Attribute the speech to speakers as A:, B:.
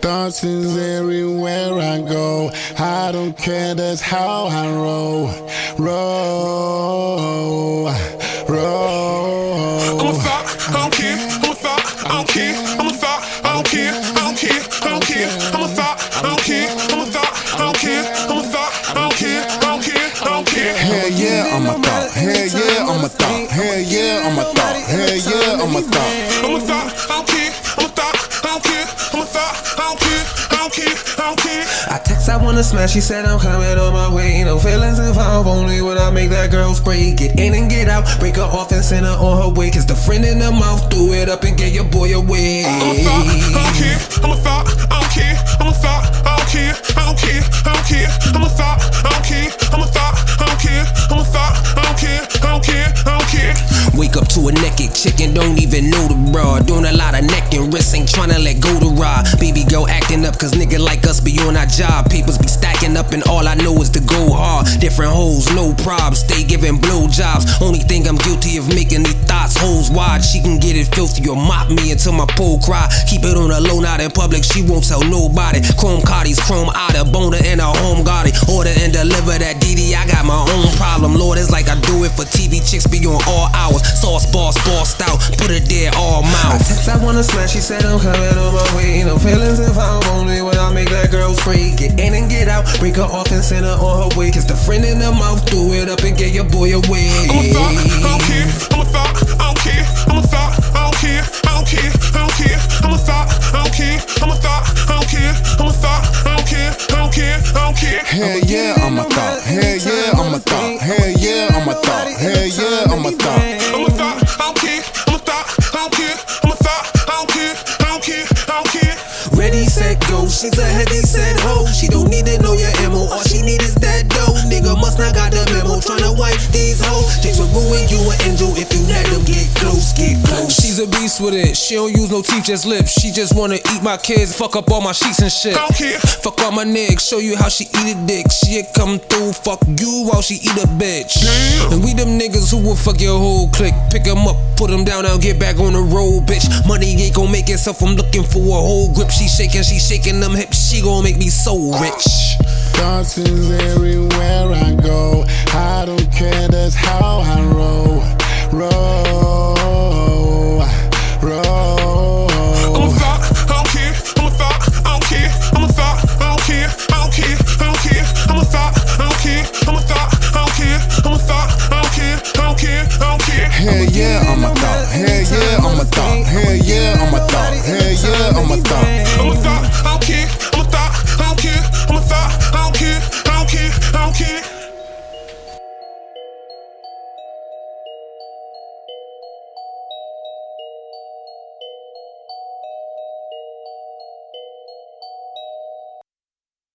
A: Thots is everywhere I go. I don't care, that's how I roll. Roll, roll.
B: I'm a thot, I don't care. I'm a thot, I don't care. I'm a thot, I don't care. I don't care. I don't care. I'm a thot, I don't care. I'm a thot, I don't care. I'm a thot, I don't care. I don't care. I don't care.
A: Hell yeah, I'm a thot. Hell yeah, I'm a thot. Hell yeah, I'm a thot. Hell yeah, I'm a thot.
B: I'm a thot, I don't care. I'm a thot, I don't care. I'm a thot, I don't care. I don't care. I don't care.
C: I text, I wanna smash. She said I'm coming on my way. No feelings involved, only when I make that girl spray. Get in and get out, break her off and send her on her way. Kiss the friend in the mouth, threw it up and get your boy away.
B: I'm a thot, I don't care.
C: To a naked chicken, don't even know the broad. Doing a lot of neck and wrist, ain't tryna let go the rod. Baby girl acting up, cause nigga like us be on our job. Papers be stacking up, and all I know is to go hard. Different hoes, no problems, stay giving blow jobs. Only thing I'm guilty of making these thots holes wide. She can get it filthy or mop me until my pole cry. Keep it on the low, not in public, she won't tell nobody. Chrome Cardi's chrome of boner and a home guardie. Order and deliver that DD, I got my own problem. Lord, it's like I do it for TV chicks, be on all hours. Sauce boss, bossed out, put it there all
D: I
C: mouth.
D: text, I wanna smash. She said I'm coming on my way. No feelings involved, only when I make that girl spray. Get in and get out, break her off and send her on her way. Kiss the friend in the mouth, threw it up and get your boy away.
B: I'm a thot, I don't care. I'm a thot, I don't care. I'm a thot, I don't care. I don't care. I don't care. I'm a thot, I don't care. I'm a thot, I don't care. I'm a thot, I don't care. I don't care. I don't care.
A: Hell yeah, I'm a thot. Hell yeah, I'm a thot. Hell yeah, I'm a thot. Hell yeah, I'm a
B: thot. Don't care. Don't care. Don't care.
D: Ready, set, go. She's a heavy set hoe. She don't need to know your ammo. All she need is that dough. Nigga must not got the memo. Tryna wipe these hoes. Chicks will ruin you an angel if
C: a beast with it. She don't use no teeth, just lips. She just wanna eat my kids, fuck up all my sheets and shit.
B: I don't care.
C: Fuck all my niggas, show you how she eat a dick. She'll come through, fuck you while she eat a bitch.
B: Damn.
C: And we them niggas who will fuck your whole clique. Pick 'em up, put 'em down, now get back on the road, bitch. Money ain't gon' make it, so I'm looking for a whole grip. She shaking, she shaking them hips, she gon' make me so rich.
A: Thots is everywhere I go. I don't care, that's how I roll. Roll. my thumb.